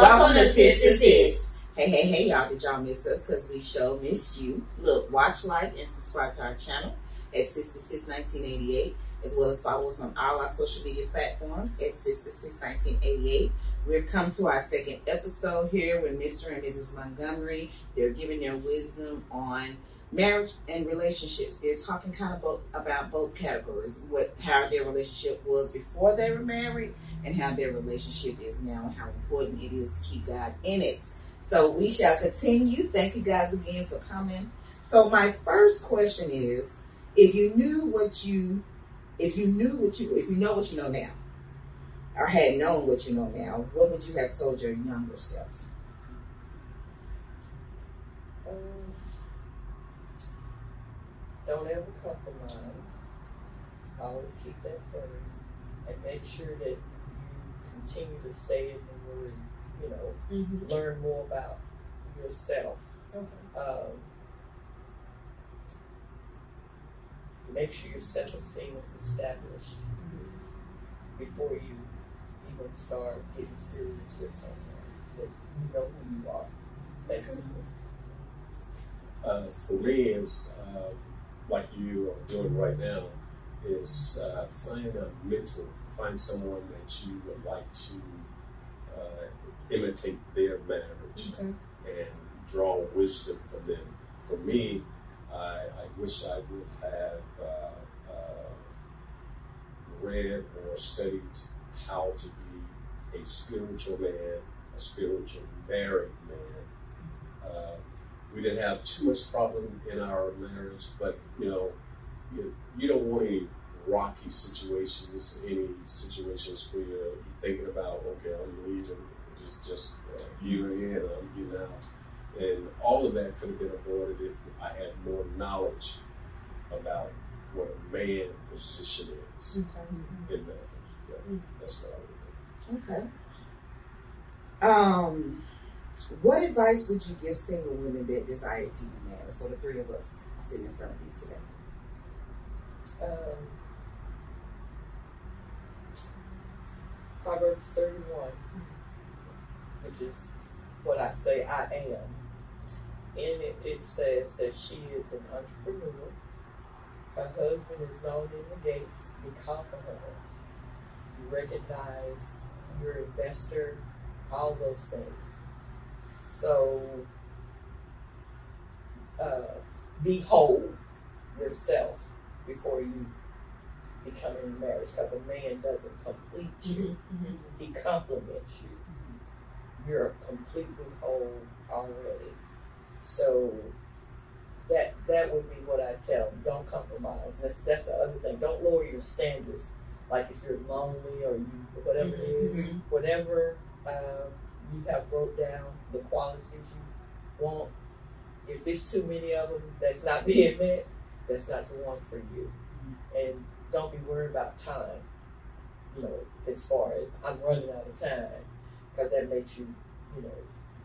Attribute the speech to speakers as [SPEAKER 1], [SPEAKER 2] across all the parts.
[SPEAKER 1] Welcome to Sis to Sis. Hey, hey, hey, y'all. Did y'all miss us? Because we show missed you. Look, watch, like, and subscribe to our channel at Sis to Sis 1988, as well as follow us on all our social media platforms at Sis to Sis 1988. We're come to our second episode here with Mr. and Mrs. Montgomery. They're giving their wisdom on marriage and relationships. They're talking kind of both, about both categories, what how their relationship was before they were married and how their relationship is now and how important it is to keep God in it. So we shall continue. Thank you guys again for coming. So my first question is if you knew what you if you knew what you if you know what you know now or had known what you know now, what would you have told your younger self?
[SPEAKER 2] Um, don't ever compromise. Always keep that first, and make sure that you continue to stay in the Word. You know,
[SPEAKER 3] Mm-hmm.
[SPEAKER 2] learn more about yourself.
[SPEAKER 3] Okay.
[SPEAKER 2] Um, make sure your self-esteem is established before you even start getting serious with someone. That you know who you are, basically.
[SPEAKER 4] uh, for me is uh, like you are doing right now is uh, find a mentor, find someone that you would like to uh, imitate their marriage
[SPEAKER 3] Okay.
[SPEAKER 4] and draw wisdom from them. For me, I, I wish I would have uh, uh, read or studied how to be a spiritual man, a spiritual married man. We didn't have too much problem in our marriage, but you know, you, you don't want any rocky situations, any situations where you're thinking about, okay, I'm leaving, just just uh, you in, I'm you out, and all of that could have been avoided if I had more knowledge about what a man position is
[SPEAKER 3] Okay.
[SPEAKER 4] in marriage. Yeah, that's what I would.
[SPEAKER 1] Okay. Um, what advice would you give single women that desire to be married? So the three of us sitting in front of you today.
[SPEAKER 2] Um, Proverbs 31, which is what I say I am. In it, it says that she is an entrepreneur. Her husband is known in the gates because of her. You recognize your investor, all those things. So, uh, be whole yourself before you become in marriage because a man doesn't complete you. He compliments you. You're completely whole already. So that that would be what i tell them don't compromise. That's that's the other thing. Don't lower your standards. Like if you're lonely or you whatever it is
[SPEAKER 3] Mhm.
[SPEAKER 2] whatever um, you have wrote down the qualities you want if it's too many of them that's not being met that's not the one for you and don't be worried about time you know as far as i'm running out of time because that makes you you know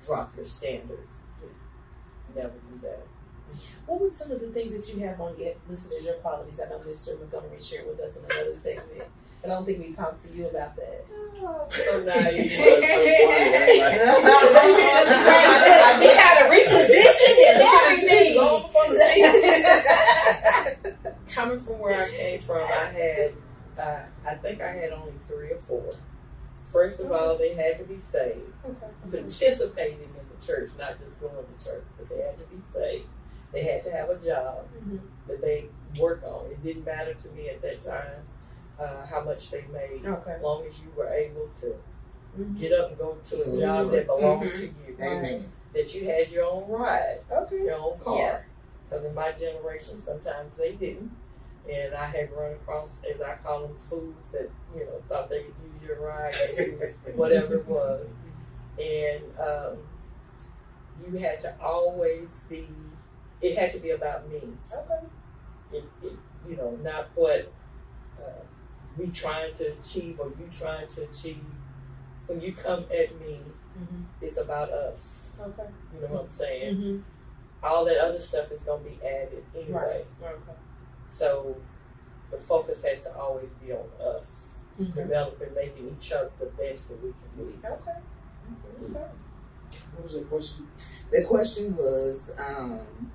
[SPEAKER 2] drop your standards never do that
[SPEAKER 3] What were some of the things that you have on your listed as your qualities? I know Mr. Montgomery shared with us in another segment. I don't think we talked to you about that.
[SPEAKER 2] so naive.
[SPEAKER 3] we had a reposition and everything.
[SPEAKER 2] coming from where I came from, I had, uh, I think I had only three or four. First of all, they had to be saved, participating in the church, not just going to church, but they had to be saved. They had to have a job
[SPEAKER 3] Mhm.
[SPEAKER 2] that they work on. It didn't matter to me at that time uh, how much they made,
[SPEAKER 3] Okay.
[SPEAKER 2] as long as you were able to
[SPEAKER 3] Mhm.
[SPEAKER 2] get up and go to a job that belonged to you,
[SPEAKER 1] Amen.
[SPEAKER 2] that you had your own ride.
[SPEAKER 3] Okay.
[SPEAKER 2] your own car. Because in my generation, sometimes they didn't. And I had run across, as I call them, fools that, you know, thought they could use your ride, whatever it was. And um, you had to always be, it had to be about me.
[SPEAKER 3] Okay.
[SPEAKER 2] It, it, you know, not what uh, we trying to achieve or you trying to achieve. When you come at me,
[SPEAKER 3] Mhm.
[SPEAKER 2] it's about us.
[SPEAKER 3] Okay.
[SPEAKER 2] You know what I'm saying?
[SPEAKER 3] Mm-hmm.
[SPEAKER 2] all that other stuff is going to be added anyway. Right.
[SPEAKER 3] Okay.
[SPEAKER 2] So the focus has to always be on us,
[SPEAKER 3] Mhm.
[SPEAKER 2] developing, making each other the best that we can be.
[SPEAKER 3] Okay. Okay.
[SPEAKER 4] What was the question?
[SPEAKER 1] The question was, um,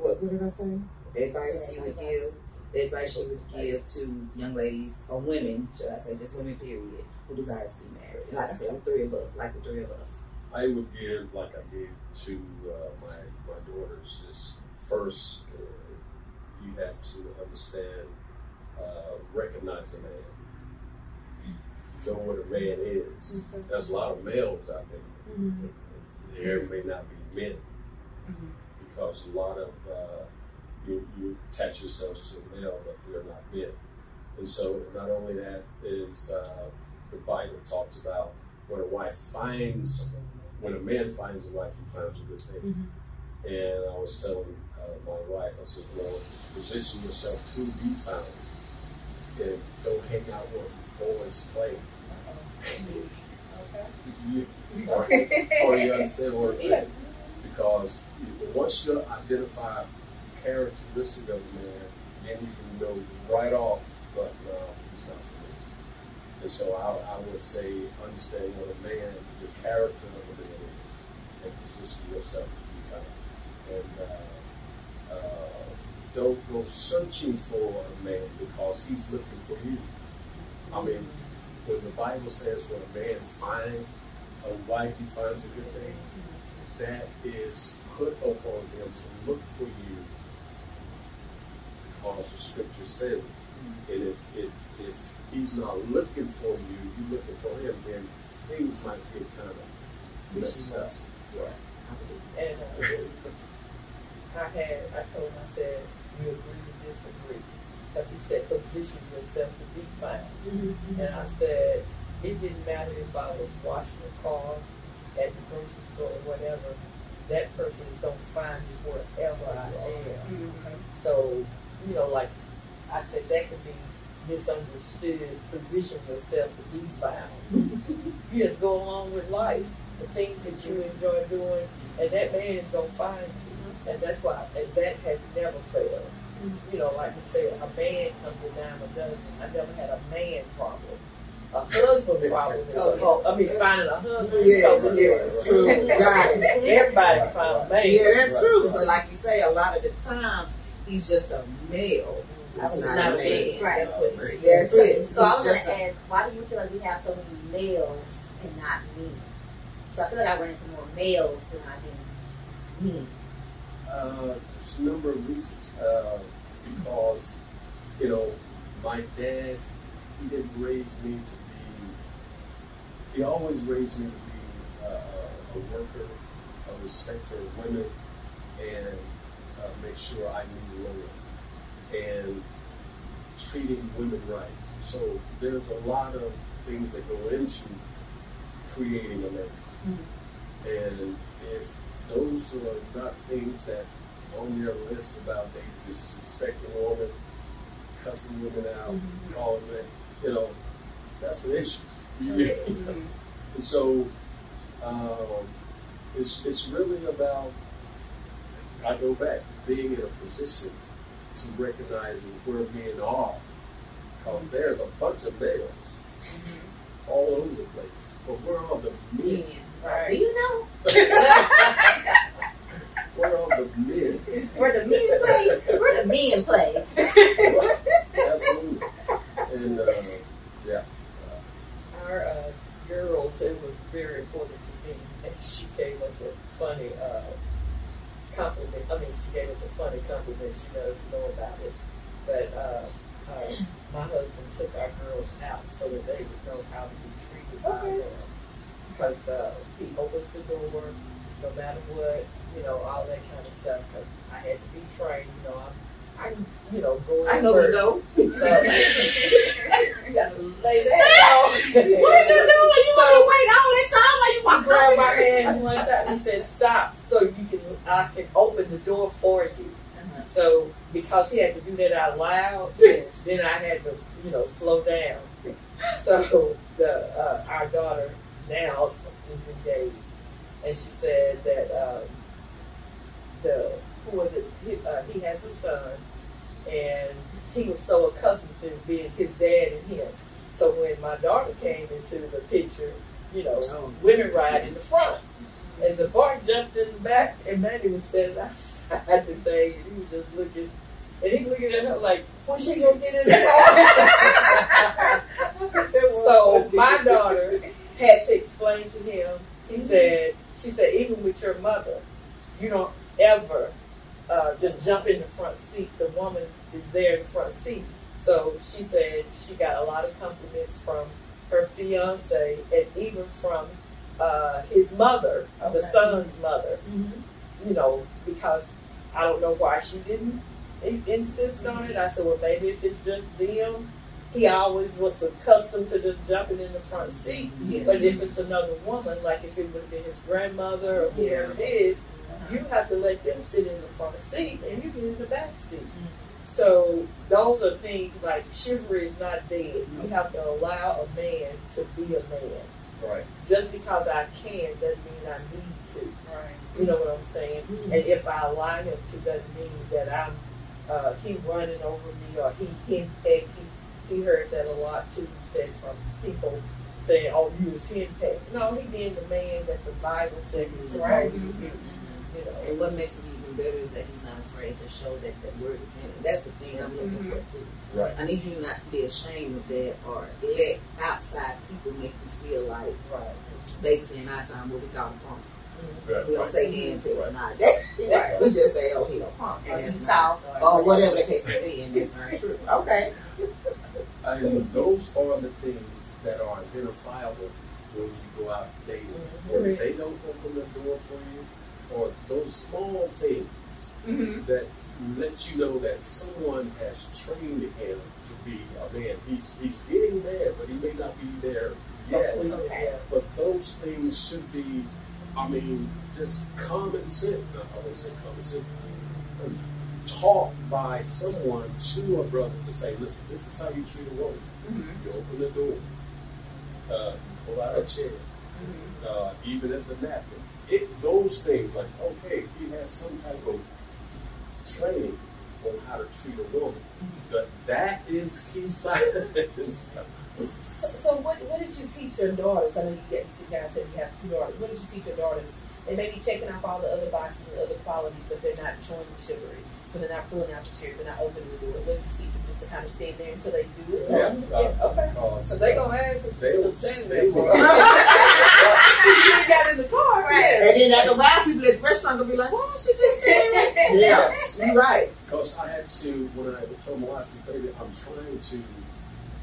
[SPEAKER 1] what, what did I say? The advice you would give, the advice you would give to young ladies or women, should I say, just women, period, who desire to be married. Like I said, the three of us, like the three of us.
[SPEAKER 4] I would give, like I gave to uh, my my daughters, is first uh, you have to understand, uh, recognize a man, know what a man is. There's a lot of males out there.
[SPEAKER 3] Mm-hmm.
[SPEAKER 4] There may not be men because a lot of uh, you, you attach yourselves to a male, but they're not men. And so, not only that is uh, the Bible talks about when a wife finds, when a man finds a wife, he finds a good thing. And I was telling uh, my wife, I said, well, position yourself to be found, and don't hang out where boys play. You, or, or you understand what I'm saying? Because once you identify characteristic of a man, then you can know right off, but no, he's not for me. And so I, I would say understand what a man, the character of a man is, and position yourself to be found. And uh, uh, don't go searching for a man because he's looking for you. I mean, when the Bible says when a man finds a wife, he finds a good thing, that is put upon him to look for you because the scripture says it. Hmm. And if, if, if he's not looking for you, you're looking for him, then things might get kind of messed up.
[SPEAKER 1] Yeah, I.
[SPEAKER 2] And uh, I had, I told him, I said, we agree to disagree. Because he said, position yourself to be found. Mm-hmm. And I said, it didn't matter if I was washing a car at the grocery store or whatever, that person is going to find me wherever I am. Mm-hmm. So, you know, like I said, that could be misunderstood. Position yourself to be found. you just go along with life, the things that you enjoy doing, and that man is going to find you. Mm-hmm. And that's why, and that has never failed. Mm-hmm. You know, like you said, a man comes a dime a dozen. I never had a man problem. A husband problem is a whole, I mean, finding a husband is
[SPEAKER 1] Yeah, yeah,
[SPEAKER 2] different.
[SPEAKER 1] true. Got it.
[SPEAKER 2] Everybody can find a man.
[SPEAKER 1] Yeah, that's true. But like you say, a lot of the time, he's just a male.
[SPEAKER 3] I was not
[SPEAKER 1] not
[SPEAKER 3] a
[SPEAKER 1] a man.
[SPEAKER 3] man.
[SPEAKER 5] Right.
[SPEAKER 3] That's what he
[SPEAKER 1] That's
[SPEAKER 3] said.
[SPEAKER 1] it.
[SPEAKER 5] So I was gonna
[SPEAKER 1] just a-
[SPEAKER 5] ask, why do you feel like we have so many males and not men? So I feel like I run into more males than I do men.
[SPEAKER 4] Uh, it's a number of reasons. Uh, because, you know, my dad, he didn't raise me to be, he always raised me to be uh, a worker, a respecter of women, and uh, make sure I knew the Lord, and treating women right. So there's a lot of things that go into creating a man. And if those are not things that on your list about they disrespecting women, cussing women out, calling them, you know, that's an issue. and so um, it's it's really about I go back being in a position to recognizing where men are, because there's a bunch of males all over the place, but where are all the men?
[SPEAKER 5] Do
[SPEAKER 2] Right.
[SPEAKER 5] you know
[SPEAKER 4] Where are the men?
[SPEAKER 5] where the men play? Where the men play?
[SPEAKER 4] Absolutely. And uh, yeah,
[SPEAKER 2] Our uh, girls, it was very important to me, and she gave us a funny uh, compliment. I mean, she gave us a funny compliment. She does know about it, but uh, uh, my husband took our girls out so that they would know how to be treated by
[SPEAKER 3] Okay.
[SPEAKER 2] them. Because uh, he opens the door, no matter what, you know, all that kind of stuff. Because I had to be trained, you know. I'm, I'm you know, going.
[SPEAKER 1] I know you know.
[SPEAKER 2] So,
[SPEAKER 3] You gotta lay that down.
[SPEAKER 1] What did you do? when You want to wait all that time while you
[SPEAKER 2] He grabbed my hand one time. He said, "Stop, so you can I can open the door for you."
[SPEAKER 1] Uh-huh.
[SPEAKER 2] So because he had to do that out loud, then I had to, you know, slow down. So the uh, our daughter now is engaged, and she said that um, the who was it? He, uh, he has a son, and he was so accustomed to being his dad and him. So when my daughter came into the picture, you know, women ride in the front. And the boy jumped in the back, and Manny was standing outside the thing, and he was just looking. And he looking at her like, when she gonna get in the car? so my daughter had to explain to him. He said, she said, even with your mother, you don't ever uh, just jump in the front seat. The woman is there in the front seat. So she said she got a lot of compliments from her fiance and even from uh, his mother, the
[SPEAKER 3] Okay.
[SPEAKER 2] son's mother.
[SPEAKER 3] Mhm.
[SPEAKER 2] You know, because I don't know why she didn't insist on it. I said, well, maybe if it's just them. He always was accustomed to just jumping in the front seat.
[SPEAKER 1] Yeah.
[SPEAKER 2] But if it's another woman, like if it would have been his grandmother or whoever it is, you have to let them sit in the front seat and you get in the back seat. So those are things like chivalry is not dead. You have to allow a man to be a man.
[SPEAKER 4] Right.
[SPEAKER 2] Just because I can doesn't mean I need to.
[SPEAKER 3] Right.
[SPEAKER 2] You know what I'm saying?
[SPEAKER 3] Mhm.
[SPEAKER 2] And if I allow him to, doesn't mean that I'm uh, he running over me or he henpecked. He he heard that a lot too. Said from people saying, "Oh, you was henpecked." No, he being the man that the Bible said he was supposed
[SPEAKER 3] Right.
[SPEAKER 2] to be. You know.
[SPEAKER 1] And what makes it even better is that he's not afraid to show that the word is in him. That's the thing I'm looking
[SPEAKER 3] Mhm.
[SPEAKER 1] for too.
[SPEAKER 4] Right.
[SPEAKER 1] I need you not to be ashamed of that or let outside people make you feel like
[SPEAKER 2] Right.
[SPEAKER 1] basically in our time what we call a punk.
[SPEAKER 4] Right.
[SPEAKER 1] We don't
[SPEAKER 4] right.
[SPEAKER 1] say handpick or
[SPEAKER 4] Right.
[SPEAKER 1] not. That,
[SPEAKER 5] Right.
[SPEAKER 1] We just say, oh, he a punk.
[SPEAKER 5] Or
[SPEAKER 1] And that's not,
[SPEAKER 5] south
[SPEAKER 1] or whatever the case may be, and that's not true. Okay.
[SPEAKER 4] And those are the things that are identifiable when you go out dating.
[SPEAKER 2] Mhm.
[SPEAKER 4] If they don't open the door for you, or those small things
[SPEAKER 5] Mm-hmm.
[SPEAKER 4] that let you know that someone has trained him to be a man. He's he's getting there, but he may not be there yet.
[SPEAKER 5] Okay.
[SPEAKER 4] But those things should be, I mean, just common sense. No, I wouldn't say common sense. um, Taught by someone to a brother to say, listen, this is how you treat a woman.
[SPEAKER 5] Mm-hmm.
[SPEAKER 4] You open the door, uh, pull out a chair,
[SPEAKER 5] Mm-hmm.
[SPEAKER 4] uh, even at the napkin. It those things like okay, he has some type of training on how to treat a woman, but that is key science.
[SPEAKER 3] So, so what, what did you teach your daughters? I know you, get, you guys said you have two daughters. What did you teach your daughters? They may be checking off all the other boxes and other qualities, but they're not showing the chivalry. So they're not pulling out the chairs, they're not opening the door. What did you teach them just to kind of stay there until they do it?
[SPEAKER 4] yeah,
[SPEAKER 3] yeah
[SPEAKER 4] uh,
[SPEAKER 3] okay.
[SPEAKER 4] because
[SPEAKER 2] So they gonna ask what
[SPEAKER 4] They
[SPEAKER 2] you
[SPEAKER 4] will-
[SPEAKER 2] still
[SPEAKER 4] they
[SPEAKER 2] there for.
[SPEAKER 3] you ain't got in the car,
[SPEAKER 5] Right.
[SPEAKER 1] And then after a while, people at the restaurant gonna be like, "Why don't she just stay there?" Yeah, you're right.
[SPEAKER 4] Because I had to, when I told my wife, I baby, I'm trying to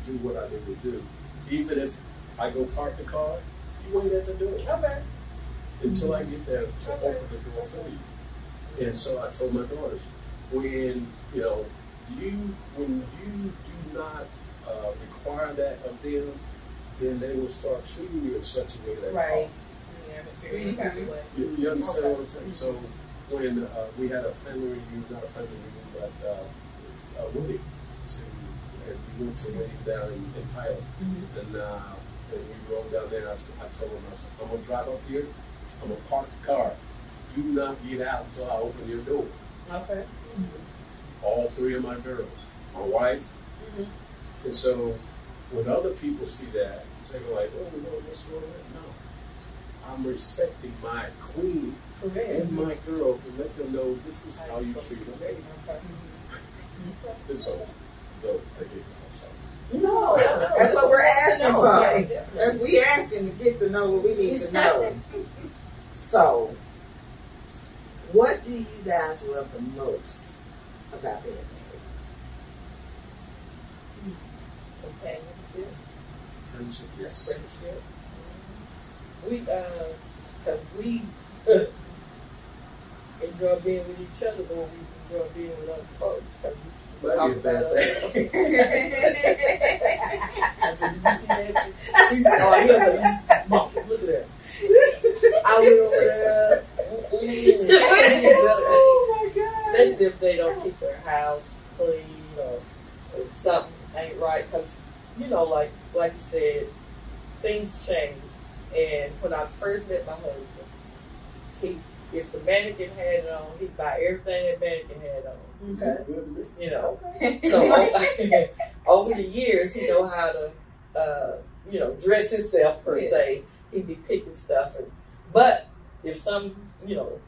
[SPEAKER 4] do what I need to do. Even if I go park the car, you wait at the door
[SPEAKER 3] Okay.
[SPEAKER 4] until I get there to
[SPEAKER 3] Okay.
[SPEAKER 4] open the door for you. And so I told my daughters, when, you know, you, when you do not uh, require that of them, then they will start treating you in such a way that
[SPEAKER 3] Right. Yeah, but you're any kind of way.
[SPEAKER 4] You, you understand what I'm saying? So when uh, we had a family reunion, not a family reunion, but uh, a wedding, to, and we went to a wedding down in, in Thailand,
[SPEAKER 3] Mhm.
[SPEAKER 4] and, uh, and we rode down there. And I, I told him, I said, I'm gonna drive up here. I'm gonna park the car. Do not get out until I open your door.
[SPEAKER 3] Okay.
[SPEAKER 4] All three of my girls, my wife,
[SPEAKER 3] Mhm.
[SPEAKER 4] and so when other people see that, they go like, "Oh, no, what's wrong with that?" No, I'm respecting my queen
[SPEAKER 3] Correct.
[SPEAKER 4] and my girl to let them know this is how you treat a lady. And so, no, I get it.
[SPEAKER 1] No, that's what we're asking
[SPEAKER 3] No,
[SPEAKER 1] for.
[SPEAKER 3] yeah, definitely.
[SPEAKER 1] That's we asking to get to know what we need to know. So, what do you guys love the most about being married?
[SPEAKER 2] Companionship,
[SPEAKER 4] Friendship, yes.
[SPEAKER 2] friendship. We, uh, cause we enjoy being with each other, but we enjoy being with other folks. 'cause we
[SPEAKER 4] Might
[SPEAKER 2] talk
[SPEAKER 4] be a bad
[SPEAKER 2] about
[SPEAKER 4] thing.
[SPEAKER 2] I said, did you see that? He's, oh, he was like, Mom, look at that. I went over there.
[SPEAKER 3] oh my god.
[SPEAKER 2] Especially if they don't keep their house clean or if something ain't right. Because, you know, like like you said, things change. And when I first met my husband, he if the mannequin had it on, he'd buy everything that mannequin had on.
[SPEAKER 3] Okay.
[SPEAKER 2] You know.
[SPEAKER 3] Okay.
[SPEAKER 2] So over the years, he know how to, uh, you know, dress himself per
[SPEAKER 3] Yeah.
[SPEAKER 2] se. He'd be picking stuff. And, but if some, you know,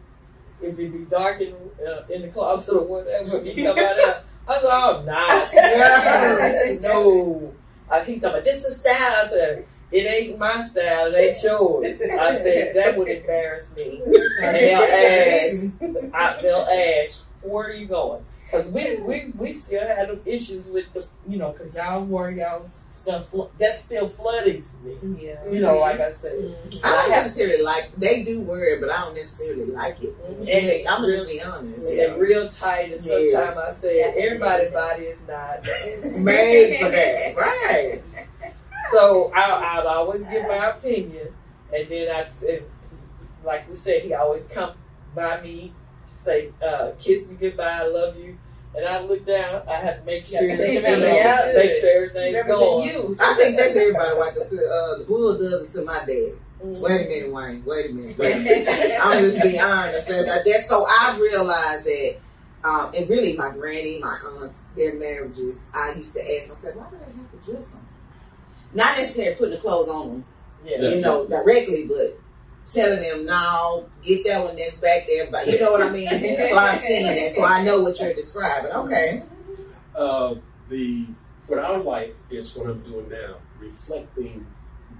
[SPEAKER 2] if it be dark in, uh, in the closet or whatever, he come out. I was like, oh, nah. no. Uh, he talking about, this is the style. I said, it ain't my style, it ain't yours. I said, that would embarrass me. And they'll ask, I, they'll ask, where are you going? Because we, we, we still had issues with the, you know, because y'all wore y'all stuff, that's still flooding to me.
[SPEAKER 3] Yeah.
[SPEAKER 2] You know, like I said.
[SPEAKER 3] Mhm.
[SPEAKER 1] I don't necessarily like. They do wear it, but I don't necessarily like it.
[SPEAKER 2] And
[SPEAKER 1] And I'm
[SPEAKER 2] real,
[SPEAKER 1] just be honest.
[SPEAKER 2] and real tight, and sometimes
[SPEAKER 1] Yes.
[SPEAKER 2] I say, everybody's body is not.
[SPEAKER 1] Made for that, right?
[SPEAKER 2] So I, I'd always give my opinion, and then I, and like we said, he always come by me, say, uh, "Kiss me goodbye, I love you," and I look down. I have to make sure,
[SPEAKER 3] take
[SPEAKER 2] you
[SPEAKER 3] it
[SPEAKER 2] know,
[SPEAKER 3] out. Yeah.
[SPEAKER 2] make sure everything's
[SPEAKER 3] Everything
[SPEAKER 2] going.
[SPEAKER 3] you.
[SPEAKER 1] I think that's everybody like it. To, uh, the bull does it to my dad.
[SPEAKER 2] Mhm.
[SPEAKER 1] Wait a minute, Wayne. Wait a minute. Wait a minute. I'm just being honest. And that, that's so I realized that, um, and really my granny, my aunts, their marriages, I used to ask myself, why do they have to dress them? Not necessarily putting the clothes on them,
[SPEAKER 2] Yeah.
[SPEAKER 1] you know, directly, but telling them, no, get that one that's back there. But you know what I mean? so I'm seeing that. So I know what you're describing. Okay.
[SPEAKER 4] Uh, the what I like is what I'm doing now, reflecting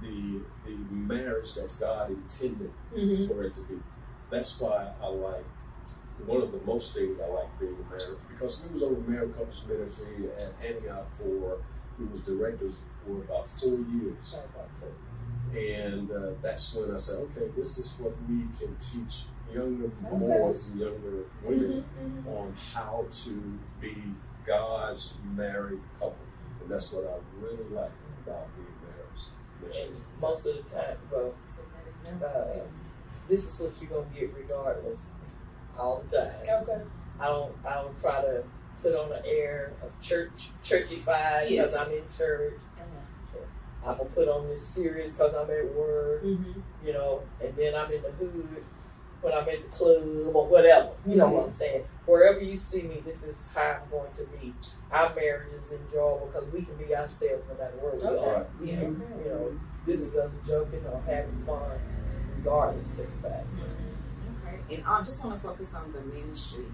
[SPEAKER 4] the the marriage that God intended
[SPEAKER 3] Mhm.
[SPEAKER 4] for it to be. That's why I like one of the most things I like being a marriage because we was over married couples ministry at Antioch for we was directors for about four years. And uh, that's when I said, okay, this is what we can teach younger boys and younger women
[SPEAKER 3] Mhm.
[SPEAKER 4] on how to be God's married couple. And that's what I really like about being married.
[SPEAKER 2] Most of the time, well, uh, this is what you're gonna get regardless, all the time.
[SPEAKER 3] Okay.
[SPEAKER 2] I don't I don't try to put on an air of church churchified
[SPEAKER 1] Yes.
[SPEAKER 2] because I'm in church. I'm gonna put on this serious because I'm at work,
[SPEAKER 3] Mhm.
[SPEAKER 2] you know, and then I'm in the hood when I'm at the club or whatever. You know what I'm saying? Wherever you see me, this is how I'm going to be. Our marriage is enjoyable because we can be ourselves no matter where we
[SPEAKER 3] Okay.
[SPEAKER 2] are.
[SPEAKER 3] Yeah.
[SPEAKER 2] You know, this is us joking or having fun, regardless of the fact.
[SPEAKER 1] Okay. And I just want to focus on the ministry,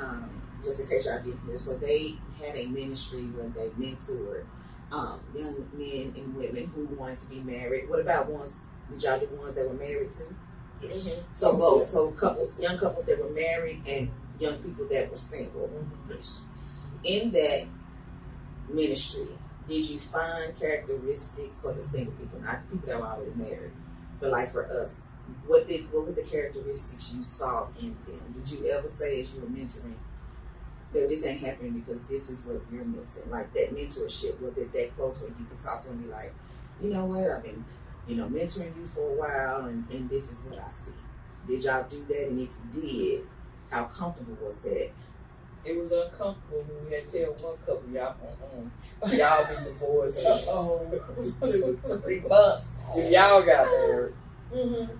[SPEAKER 1] um, just in case y'all didn't hear. So they had a ministry where they mentored um, young men and women who wanted to be married. What about ones? Did y'all do ones that were married too?
[SPEAKER 4] Yes.
[SPEAKER 1] So both. So couples, young couples that were married and young people that were single.
[SPEAKER 4] Yes.
[SPEAKER 1] In that ministry, did you find characteristics for the single people, not the people that were already married, but like for us? What did what was the characteristics you saw in them? Did you ever say as you were mentoring that this ain't happening because this is what you're missing? Like that mentorship, was it that close where you could talk to me like, you know what, I've been, you know, mentoring you for a while and, and this is what I see. Did y'all do that? And if you did, how comfortable was that?
[SPEAKER 2] It was uncomfortable when we had to tell one couple, y'all, uh-uh, y'all be divorced
[SPEAKER 3] Oh.
[SPEAKER 2] two, three months if y'all got married.
[SPEAKER 3] Mhm.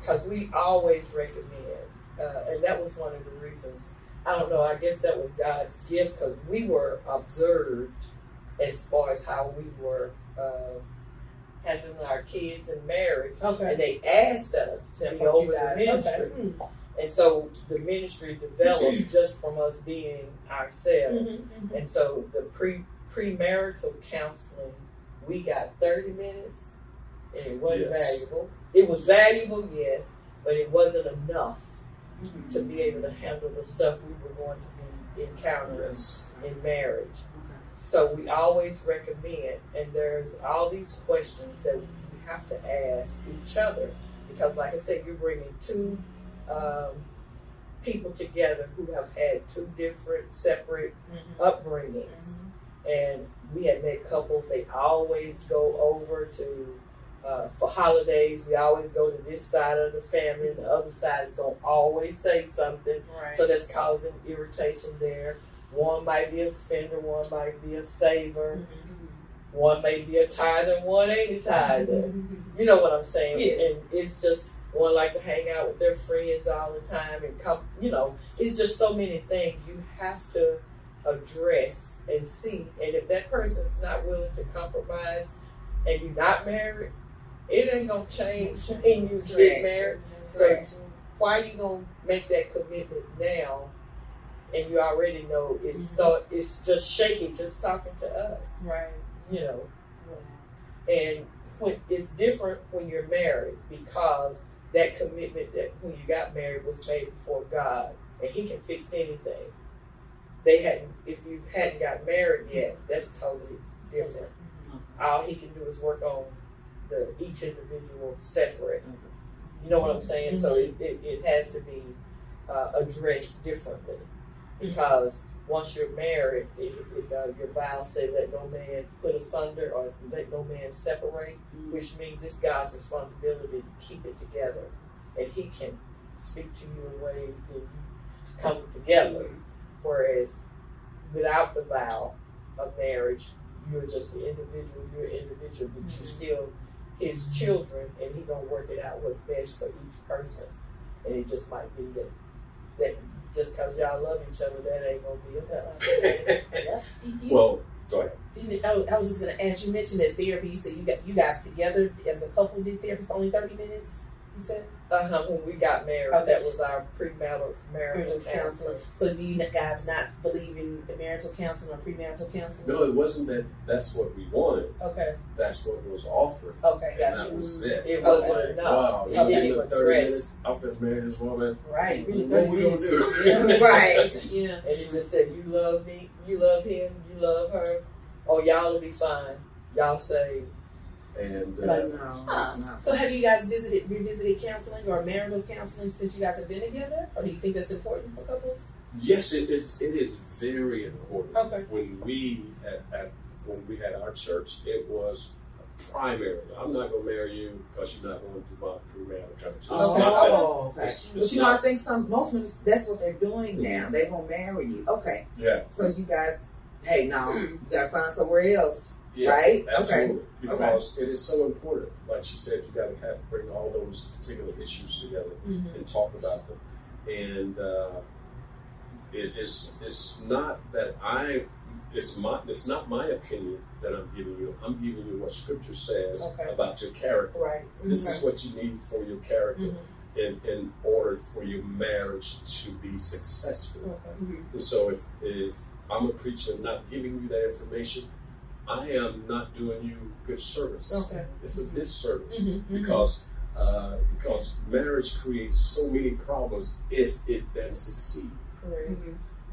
[SPEAKER 2] because we always recommend, uh, and that was one of the reasons. I don't know. I guess that was God's gift because we were observed as far as how we were uh, handling our kids and marriage,
[SPEAKER 3] Okay.
[SPEAKER 2] and they asked us to be
[SPEAKER 3] Support
[SPEAKER 2] over the ministry,
[SPEAKER 3] Okay. Mm.
[SPEAKER 2] and so the ministry developed just from us being ourselves.
[SPEAKER 3] Mhm. Mhm.
[SPEAKER 2] And so the pre premarital counseling, we got thirty minutes, and it wasn't
[SPEAKER 4] Yes.
[SPEAKER 2] valuable. It was valuable, yes, but it wasn't enough to be able to handle the stuff we were going to be encountering
[SPEAKER 4] Yes.
[SPEAKER 2] in marriage. So we always recommend, and there's all these questions that we have to ask each other because, like I said, you're bringing two um, people together who have had two different, separate
[SPEAKER 3] Mhm.
[SPEAKER 2] upbringings and we had met couples. They always go over to uh, for holidays. We always go to this side of the family, and the other side is gonna always say something.
[SPEAKER 3] Right.
[SPEAKER 2] So that's causing irritation there. One might be a spender, one might be a saver,
[SPEAKER 3] Mhm.
[SPEAKER 2] one may be a tither, one ain't a tither.
[SPEAKER 3] Mhm.
[SPEAKER 2] You know what I'm saying?
[SPEAKER 3] Yes.
[SPEAKER 2] And it's just one like to hang out with their friends all the time and come. You know, it's just so many things you have to address and see. And if that person's not willing to compromise, and you're not married, it ain't gonna change when you get married. So why are you gonna make that commitment now? And you already know it's
[SPEAKER 3] Mhm.
[SPEAKER 2] start. It's just shaky, just talking to us.
[SPEAKER 3] Right.
[SPEAKER 2] You know, and when it's different when you're married because that commitment that when you got married was made before God, and He can fix anything. They hadn't. If you hadn't got married yet, that's totally different. All He can do is work on the each individual separate. Mm-hmm. You know what I'm saying? So mm-hmm. it, it, it has to be uh, addressed differently mm-hmm. because once you're married, it, it, uh, your vows say let no man put asunder or let no man separate, which means it's God's responsibility to keep it together, and He can speak to you in ways that you come together. Whereas without the vow of marriage, you're just the individual. You're an individual, but you still His children, and He gonna work it out what's best for each person. And it just might be that that just because y'all love each other, that ain't gonna be enough.
[SPEAKER 3] You-
[SPEAKER 4] well, go ahead.
[SPEAKER 3] you- I, I was just gonna ask. You mentioned that therapy. You said you got you guys together as a couple did therapy for only thirty minutes. You said
[SPEAKER 2] Uh huh. When we got married,
[SPEAKER 3] Okay.
[SPEAKER 2] that was our premarital marital
[SPEAKER 3] marital counseling.
[SPEAKER 2] counseling.
[SPEAKER 3] So do you guys not believe in the marital counseling or premarital counseling?
[SPEAKER 4] No, it wasn't that. That's what we wanted.
[SPEAKER 3] Okay.
[SPEAKER 4] That's what was offered,
[SPEAKER 3] Okay.
[SPEAKER 4] and
[SPEAKER 3] Got
[SPEAKER 4] that was it.
[SPEAKER 2] It
[SPEAKER 3] Okay.
[SPEAKER 2] wasn't enough.
[SPEAKER 4] Wow, you
[SPEAKER 3] Okay.
[SPEAKER 4] give thirty
[SPEAKER 2] address.
[SPEAKER 4] minutes. I'm finna marry this woman.
[SPEAKER 3] Right. Really
[SPEAKER 4] What
[SPEAKER 3] 30
[SPEAKER 4] we gonna do?
[SPEAKER 3] Yeah.
[SPEAKER 5] Right.
[SPEAKER 3] Yeah.
[SPEAKER 2] And it just said, "You love me, you love him, you love her. Oh, y'all will be fine. Y'all say
[SPEAKER 4] And
[SPEAKER 3] Like,
[SPEAKER 4] uh,
[SPEAKER 1] No,
[SPEAKER 5] Huh.
[SPEAKER 1] not.
[SPEAKER 3] So have you guys visited revisited counseling or marital counseling since you guys have been together? Or do you think that's important for couples?
[SPEAKER 4] yes, it is. It is very important.
[SPEAKER 3] Okay.
[SPEAKER 4] When we at, at when we had our church, it was primary. I'm not gonna marry you because you're not going to my premarital church. It's
[SPEAKER 3] Okay.
[SPEAKER 4] not that.
[SPEAKER 1] Oh, okay.
[SPEAKER 4] It's-
[SPEAKER 1] But
[SPEAKER 4] it's
[SPEAKER 1] you know, I think some most men that's what they're doing now. They gonna marry you. Okay.
[SPEAKER 4] Yeah.
[SPEAKER 1] So you guys, hey, now
[SPEAKER 5] Hmm.
[SPEAKER 1] you gotta find somewhere else,
[SPEAKER 4] Yeah.
[SPEAKER 1] right?
[SPEAKER 4] Absolutely, Okay. because it is so important. Like she said, you got to have bring all those particular issues together
[SPEAKER 3] Mm-hmm.
[SPEAKER 4] and talk about them. And uh, it is it's not that I it's my it's not my opinion that I'm giving you. I'm giving you what Scripture says
[SPEAKER 3] Okay.
[SPEAKER 4] about your character.
[SPEAKER 3] Right.
[SPEAKER 4] This
[SPEAKER 3] Okay.
[SPEAKER 4] is what you need for your character
[SPEAKER 3] Mhm.
[SPEAKER 4] in, in order for your marriage to be successful.
[SPEAKER 3] Okay.
[SPEAKER 4] And so if if I'm a preacher and not giving you that information, I am not doing you good service.
[SPEAKER 3] Okay.
[SPEAKER 4] It's a disservice
[SPEAKER 3] Mm-hmm.
[SPEAKER 4] because uh, because marriage creates so many problems if it doesn't succeed.
[SPEAKER 3] Correct.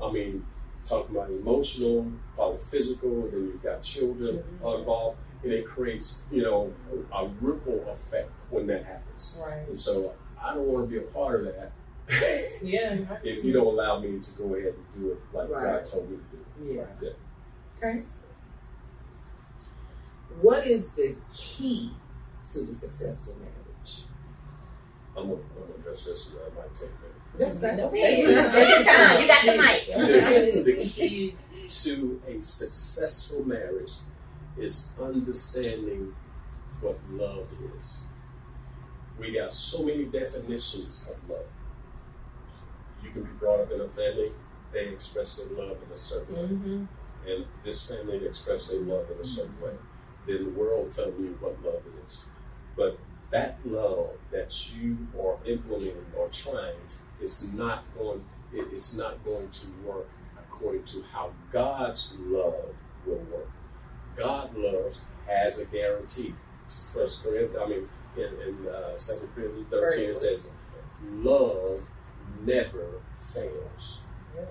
[SPEAKER 4] I mean, talking about emotional, probably physical, then you've got children
[SPEAKER 3] Children.
[SPEAKER 4] involved, and it creates you know a ripple effect when that happens.
[SPEAKER 3] Right.
[SPEAKER 4] And so I don't want to be a part of that.
[SPEAKER 3] Yeah.
[SPEAKER 4] if you don't allow me to go ahead and do it like God told me to do.
[SPEAKER 1] Yeah.
[SPEAKER 4] Yeah.
[SPEAKER 1] Okay. What is the key to the successful marriage?
[SPEAKER 4] I'm gonna, I'm gonna address this and I might take that.
[SPEAKER 1] That's that.
[SPEAKER 5] Take your time. You got the mic.
[SPEAKER 4] the key to a successful marriage is understanding what love is. We got so many definitions of love. You can be brought up in a family, they express their love in a certain way.
[SPEAKER 3] Mm-hmm.
[SPEAKER 4] And this family express their love in a certain way. Then the world tell you what love is. But that love that you are implementing or trying is not going it's not going to work according to how God's love will work. God loves has a guarantee. First Corinthians, I mean, in, in uh, Second Corinthians thirteen, it says, "Love never fails."
[SPEAKER 2] Yeah.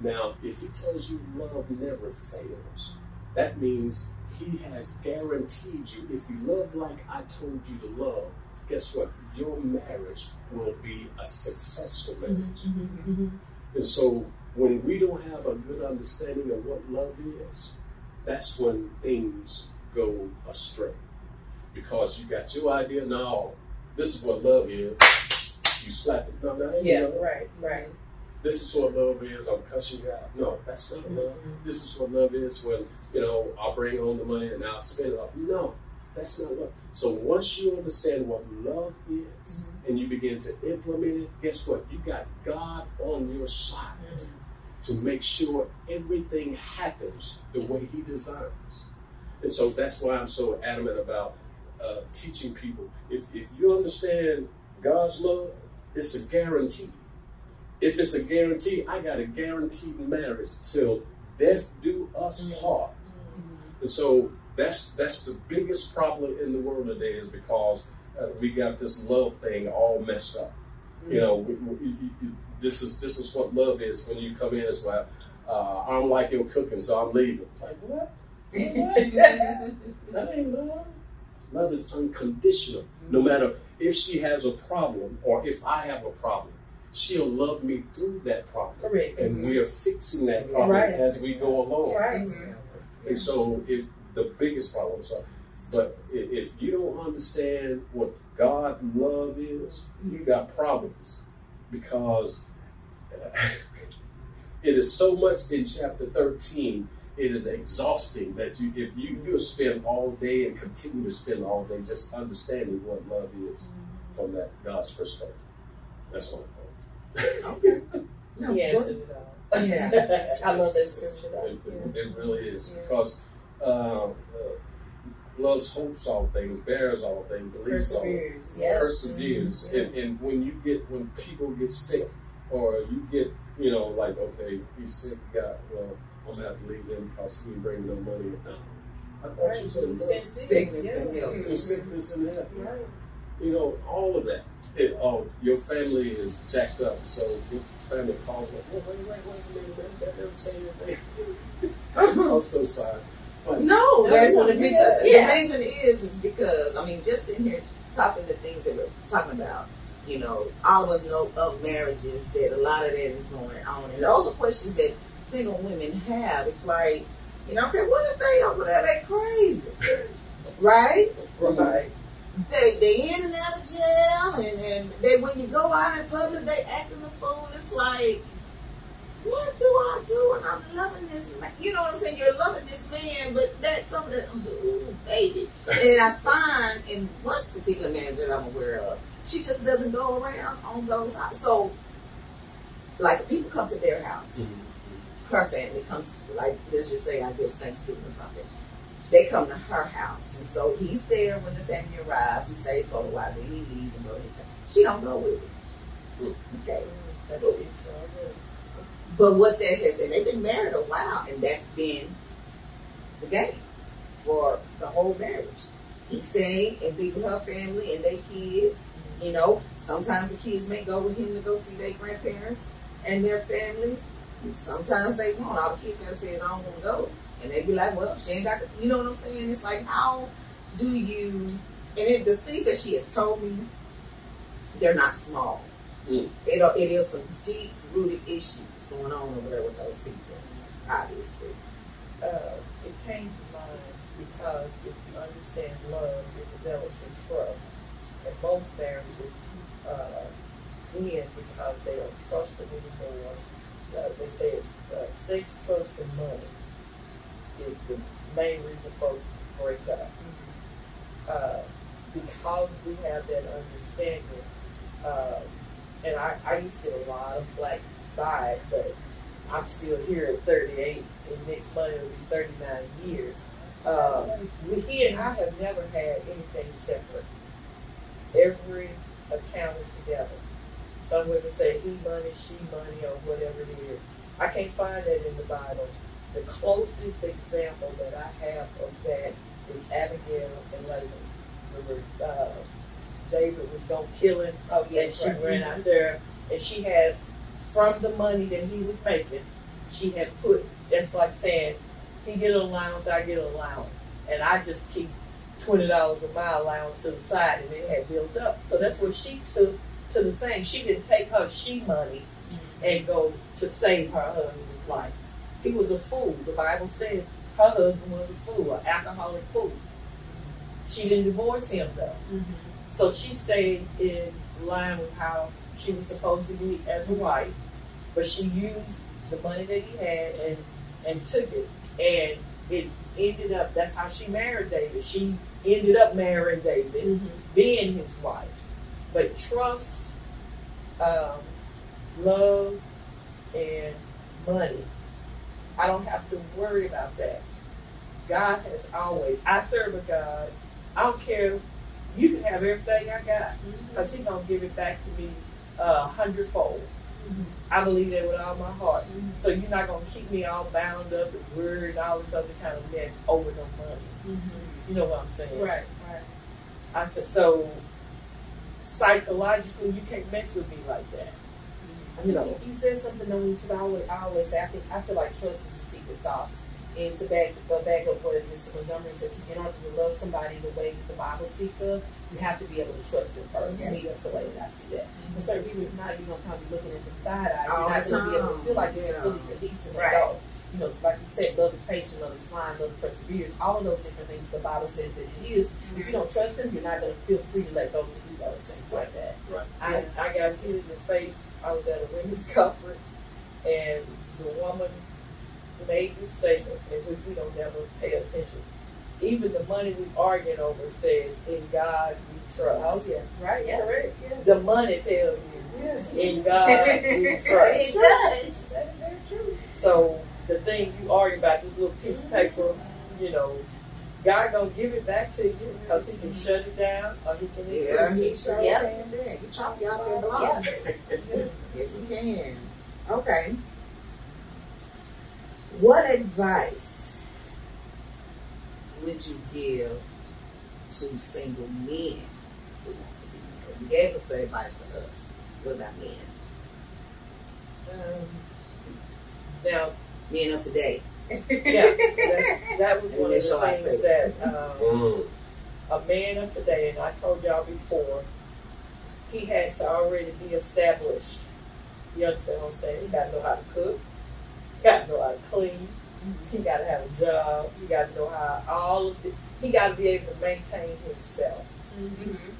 [SPEAKER 4] Now, if He tells you love never fails, that means He has guaranteed you. If you love like I told you to love, guess what? Your marriage will be a successful marriage.
[SPEAKER 3] Mm-hmm.
[SPEAKER 4] And so when we don't have a good understanding of what love is, that's when things go astray. Because you got your idea, no, this is what love is. You slap it. No, ain't
[SPEAKER 3] Yeah. Right. Right.
[SPEAKER 4] This is what love is. I'm cussing you out. No, that's not mm-hmm. love. This is what love is when, you know, I'll bring home the money and I'll spend it. up. No, that's not love. So once you understand what love is mm-hmm. and you begin to implement it, guess what? You got God on your side mm-hmm. to make sure everything happens the way He designs. And so that's why I'm so adamant about uh, teaching people if, if you understand God's love, it's a guarantee. If it's a guarantee, I got a guaranteed marriage till death do us
[SPEAKER 2] Mhm.
[SPEAKER 4] part. And so that's that's the biggest problem in the world today is because uh, we got this love thing all messed up. You know, we, we, you- this is this is what love is when you come in. It's like uh, I don't like your cooking, so I'm leaving. Like what? That ain't love. Love is unconditional. No matter if she has a problem or if I have a problem, she'll love me through that problem.
[SPEAKER 3] Correct.
[SPEAKER 4] And we are fixing that problem
[SPEAKER 3] Right.
[SPEAKER 4] as we go along.
[SPEAKER 3] Right.
[SPEAKER 4] And so, if the biggest problems are, but if you don't understand what God love is, you got problems because uh, it is so much in chapter 13. It is exhausting that you, if you you'll spend all day and continue to spend all day just understanding what love is from that God's perspective. That's what I'm
[SPEAKER 1] Okay. No,
[SPEAKER 2] He
[SPEAKER 1] what-
[SPEAKER 2] answered it all.
[SPEAKER 3] Yeah. I love that scripture.
[SPEAKER 4] It,
[SPEAKER 3] though.
[SPEAKER 4] it, it really is
[SPEAKER 3] Yeah.
[SPEAKER 4] because uh, uh, loves hopes all things, bears all things, believes all things,
[SPEAKER 3] Perseveres. Yes.
[SPEAKER 4] perseveres.
[SPEAKER 3] Yeah.
[SPEAKER 4] And, and when you get when people get sick or you get you know like okay he's sick, God, well I'm gonna have to leave him because he ain't bringing no money. I thought
[SPEAKER 3] Right.
[SPEAKER 4] you said
[SPEAKER 3] You
[SPEAKER 4] love
[SPEAKER 3] stand.
[SPEAKER 1] Sickness
[SPEAKER 3] Yeah.
[SPEAKER 1] and health.
[SPEAKER 4] sickness and health.
[SPEAKER 3] Right.
[SPEAKER 4] You know all of that. It, oh, your family is jacked up, so your family calls like, wait, wait, wait, wait, wait, wait, that never say anything. I'm so sorry. But
[SPEAKER 1] No, that's what it because
[SPEAKER 5] Yeah.
[SPEAKER 1] the reason is is because I mean just sitting here talking the things that we're talking about, you know, all of us know of marriages that a lot of that is going on. And those are questions that single women have. It's like, you know, okay, what if they over there they crazy? right?
[SPEAKER 2] Right.
[SPEAKER 1] They they in and out of jail and, and they when you go out in public they acting the fool. It's like what do I do when I'm loving this man? You know what I'm saying? You're loving this man, but that's something that, I'm ooh, baby. And I find in one particular manager that I'm aware of, she just doesn't go around on those. So, like, people come to their house. Mm-hmm. Her family comes, like, let's just say, I guess Thanksgiving or something. They come to her house. And so he's there when the family arrives. He stays for a while, then he leaves and goes. She don't go with him. Hmm. Okay.
[SPEAKER 2] Mm, that's it.
[SPEAKER 1] But what that has been, they've been married a while, and that's been the game for the whole marriage. He's staying and be with her family and their kids. Mm. You know, sometimes the kids may go with him to go see their grandparents and their families. Sometimes they won't. All the kids gotta say is I don't want to go, and they'd be like, "Well, she ain't got to." You know what I'm saying? It's like, how do you? And it, the things that she has told me, they're not small.
[SPEAKER 4] Mm.
[SPEAKER 1] It it is some deep rooted issues going on over there with those people. Obviously,
[SPEAKER 2] uh, it came to mind because if you understand love, it develops a trust. And most marriages uh, end because they don't trust them anymore. Uh, they say it's uh, sex, trust, and money is the main reason folks break up. Uh, because we have that understanding, uh, and I, I used to get a lot of flack by it, but I'm still here at 38, and next month it'll be 39 years. Uh, he and I have never had anything separate. Every account is together. Some women say he money, she money, or whatever it is. I can't find that in the Bible. The closest example that I have of that is Abigail and Laban. Remember, uh, David was going to kill him,
[SPEAKER 3] Oh,
[SPEAKER 2] and she ran out there, and she had, from the money that he was making, she had put, that's like saying, he get an allowance, I get an allowance. And I just keep $20 of my allowance to the side, and it had built up. So that's what she took to the thing. She didn't take her she money and go to save her husband's life. He was a fool. The Bible said her husband was a fool, an alcoholic fool. She didn't divorce him though. So she stayed in line with how she was supposed to be as a wife, but she used the money that he had and and took it, and it ended up. That's how she married David. She ended up marrying David, being his wife. But trust, um, love, and money. I don't have to worry about that. God has always. I serve a God I don't care. You can have everything I got because he gonna give it back to me a hundredfold. Mm-hmm. I believe that with all my heart. Mm-hmm. So you're not gonna keep me all bound up and worried and all this other kind of mess over no money. Mm-hmm. You know what I'm saying?
[SPEAKER 3] Right, right.
[SPEAKER 2] I said, so psychologically, you can't mess with me like that.
[SPEAKER 3] You know, you said something on which I always, I always say, I think, I feel like trust is the secret sauce. And to back, uh, back up what Mr. Montgomery said, in order to love somebody the way that the Bible speaks of, you have to be able to trust them first. Me, that's the way that I see that. And certain people, if not, you're going to kind of be looking at them side eyes. You're not going to be able to feel like
[SPEAKER 1] Yeah.
[SPEAKER 3] you're fully released and
[SPEAKER 5] Right.
[SPEAKER 3] go. You know, like you said, love is patient, love is kind, love perseveres. All of those different things the Bible says that it is. If you don't trust him, you're not going to feel free to let go to do those things like that. Right.
[SPEAKER 2] I, I got hit in the face. I was at a women's conference, and the woman made this statement, in which we don't never pay attention. Even the money we arguing over says, "In God we trust."
[SPEAKER 3] Oh, yeah. Right?
[SPEAKER 5] Yeah.
[SPEAKER 3] Correct? Yeah.
[SPEAKER 2] The money tells you,
[SPEAKER 3] Yes.
[SPEAKER 2] "In God we trust.
[SPEAKER 5] it
[SPEAKER 2] trust."
[SPEAKER 5] does.
[SPEAKER 3] That is very true.
[SPEAKER 2] So the thing you argue about, this little piece of paper, you know, God gonna give it back to you because He can shut it down or He can
[SPEAKER 1] Yeah,
[SPEAKER 2] increase
[SPEAKER 1] he
[SPEAKER 2] it.
[SPEAKER 1] sure
[SPEAKER 5] Yep.
[SPEAKER 1] can. do. He chop you out there below.
[SPEAKER 5] Yeah.
[SPEAKER 1] Yes, he can. Okay. What advice would you give to single men who want to be married? You gave us the advice to us. What about men?
[SPEAKER 2] Um, now,
[SPEAKER 1] Men of today.
[SPEAKER 2] yeah, that, that was one of
[SPEAKER 1] Initial
[SPEAKER 2] the
[SPEAKER 1] I
[SPEAKER 2] things
[SPEAKER 1] think.
[SPEAKER 2] that um,
[SPEAKER 4] Mm.
[SPEAKER 2] a man of today, and I told y'all before, he has to already be established. You understand what I'm saying? He got to know how to cook. He got to know how to clean. He got to have a job. He got to know how all of the. He got to be able to maintain himself.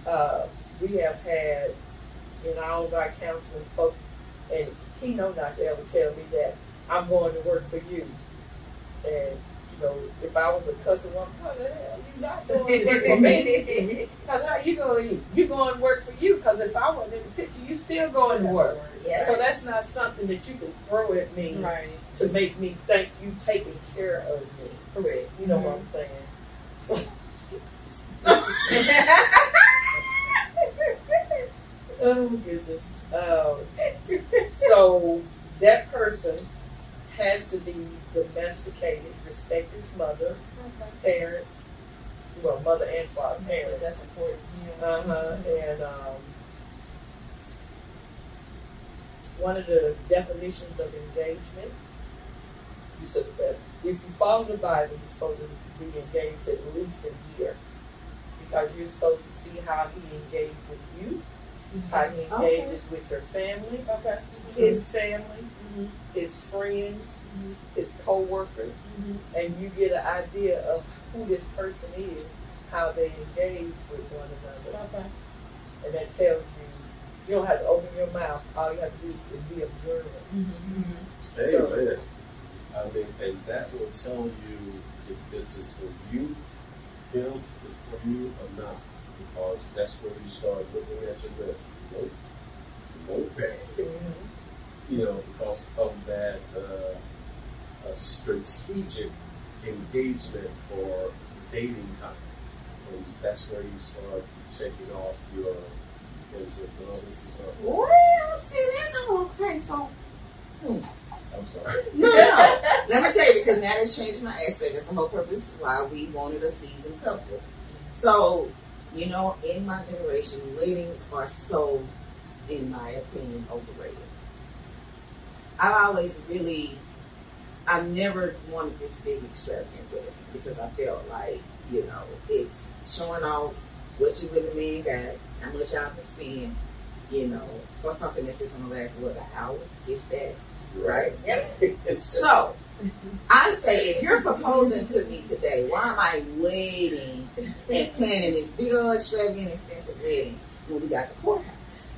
[SPEAKER 2] Uh, we have had in all of our counseling folks, and he know not to ever tell me that I'm going to work for you. And you know, if I was a cussing woman, how the hell you not going to work for me? Because how you going to you going to work for you? Because if I wasn't in the picture, you still going to work.
[SPEAKER 5] Yeah.
[SPEAKER 2] So that's not something that you can throw at me
[SPEAKER 3] Right.
[SPEAKER 2] to make me think you taking care of me.
[SPEAKER 3] Correct.
[SPEAKER 2] You know what I'm saying? So, oh goodness. Um, so that person has to be domesticated, respect his mother, parents, well, mother and father, parents.
[SPEAKER 3] That's important. Yeah.
[SPEAKER 2] Uh huh. And um, one of the definitions of engagement, you said that if you follow the Bible, you're supposed to be engaged at least a year because you're supposed to see how he engaged with you, how he
[SPEAKER 1] Okay.
[SPEAKER 2] engages with your family,
[SPEAKER 3] Okay.
[SPEAKER 2] his family,
[SPEAKER 3] Mhm.
[SPEAKER 2] his friends,
[SPEAKER 3] Mhm.
[SPEAKER 2] his co-workers,
[SPEAKER 3] Mhm.
[SPEAKER 2] and you get an idea of who this person is, how they engage with one another
[SPEAKER 3] Okay.
[SPEAKER 2] and that tells you you don't have to open your mouth. All you have to do is be observant.
[SPEAKER 3] Mm-hmm.
[SPEAKER 2] So-
[SPEAKER 4] Amen. I mean, and that will tell you if this is for you, him is for you or not. Because that's where you start looking at your list. Nope. Nope. You know, because of that uh, a strategic engagement or dating time. And that's where you start checking off your and say, no, this is not.
[SPEAKER 1] Well, see that no. Okay, so
[SPEAKER 4] I'm sorry.
[SPEAKER 1] no, no. Let me tell you because now it's changed my aspect. That's the whole purpose why we wanted a seasoned couple. So, you know, in my generation, weddings are so, in my opinion, overrated. I've always really, I've never wanted this big extravagant wedding because I felt like, you know, it's showing off what you really mean got, how much y'all can spend, you know, for something that's just gonna last what an hour, if that, right?
[SPEAKER 5] Yep.
[SPEAKER 1] So, I say if you're proposing to me today, why am I waiting and planning this big old extravagant expensive wedding when we got the courthouse,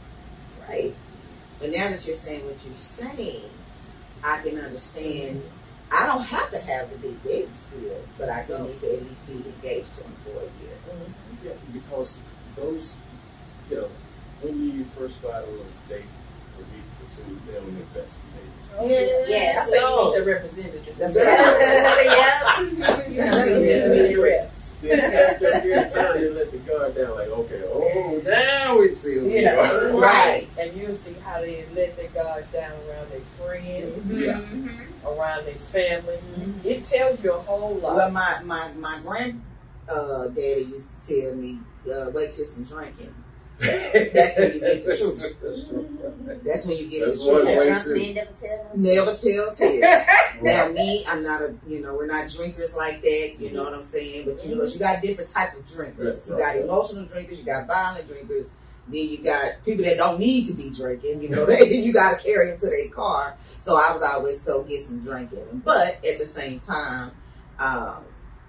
[SPEAKER 1] right? But now that you're saying what you're saying, I can understand. I don't have to have the big wedding still, but I do need to at least be engaged to him for a year. Mm-hmm.
[SPEAKER 4] Yeah, because those, you know, when you first go out on a date, a week or two, they don't investigate.
[SPEAKER 5] Yes.
[SPEAKER 3] I say you need the representative. That's
[SPEAKER 1] Yeah.
[SPEAKER 5] yeah.
[SPEAKER 3] You know, you need to be the rep.
[SPEAKER 4] then after a period of time, you let the guard down. Like, okay, oh, now we see who
[SPEAKER 2] Yeah.
[SPEAKER 4] we are.
[SPEAKER 1] Right.
[SPEAKER 2] And you'll see how they let their guard down around their friends,
[SPEAKER 4] Yeah.
[SPEAKER 5] Mhm.
[SPEAKER 2] around their family.
[SPEAKER 1] Mhm.
[SPEAKER 2] It tells you a whole lot.
[SPEAKER 1] Well, my my my grand uh, daddy used to tell me, uh, "Wait till some drinking." That's when you get the truth.
[SPEAKER 4] That's
[SPEAKER 1] when you get
[SPEAKER 4] That's
[SPEAKER 1] the
[SPEAKER 4] one
[SPEAKER 1] truth.
[SPEAKER 5] Drunk men never tell.
[SPEAKER 1] Never tell tales. Now me, I'm not a you know we're not drinkers like that. You know what I'm saying? But you know you got different type of drinkers. You got emotional drinkers. You got violent drinkers. Then you got people that don't need to be drinking. You know they, you got to carry them to their car. So I was always told get some drinking. But at the same time, um,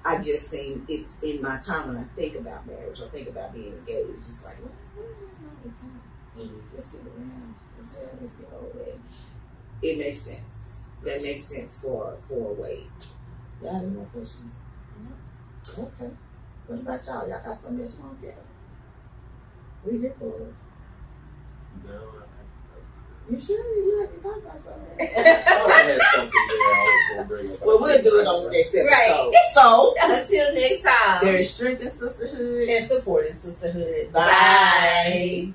[SPEAKER 1] I just seen it's in my time when I think about marriage or think about being engaged. It's just like what is, what is wasting all this time?
[SPEAKER 4] Mhm.
[SPEAKER 1] Just sit around. Just have this be over. It makes sense. That makes sense for for a wait. Y'all have any more questions? Okay. What about y'all? Y'all got something that you want to tell? We here for it.
[SPEAKER 4] No,
[SPEAKER 1] You sure you like to talk about something?
[SPEAKER 4] I, I thought I had something there I was going to bring up.
[SPEAKER 1] well, we'll do it on the next episode.
[SPEAKER 5] Right.
[SPEAKER 1] So
[SPEAKER 5] Until next time.
[SPEAKER 1] there is strength in sisterhood.
[SPEAKER 3] and support in sisterhood.
[SPEAKER 1] Bye.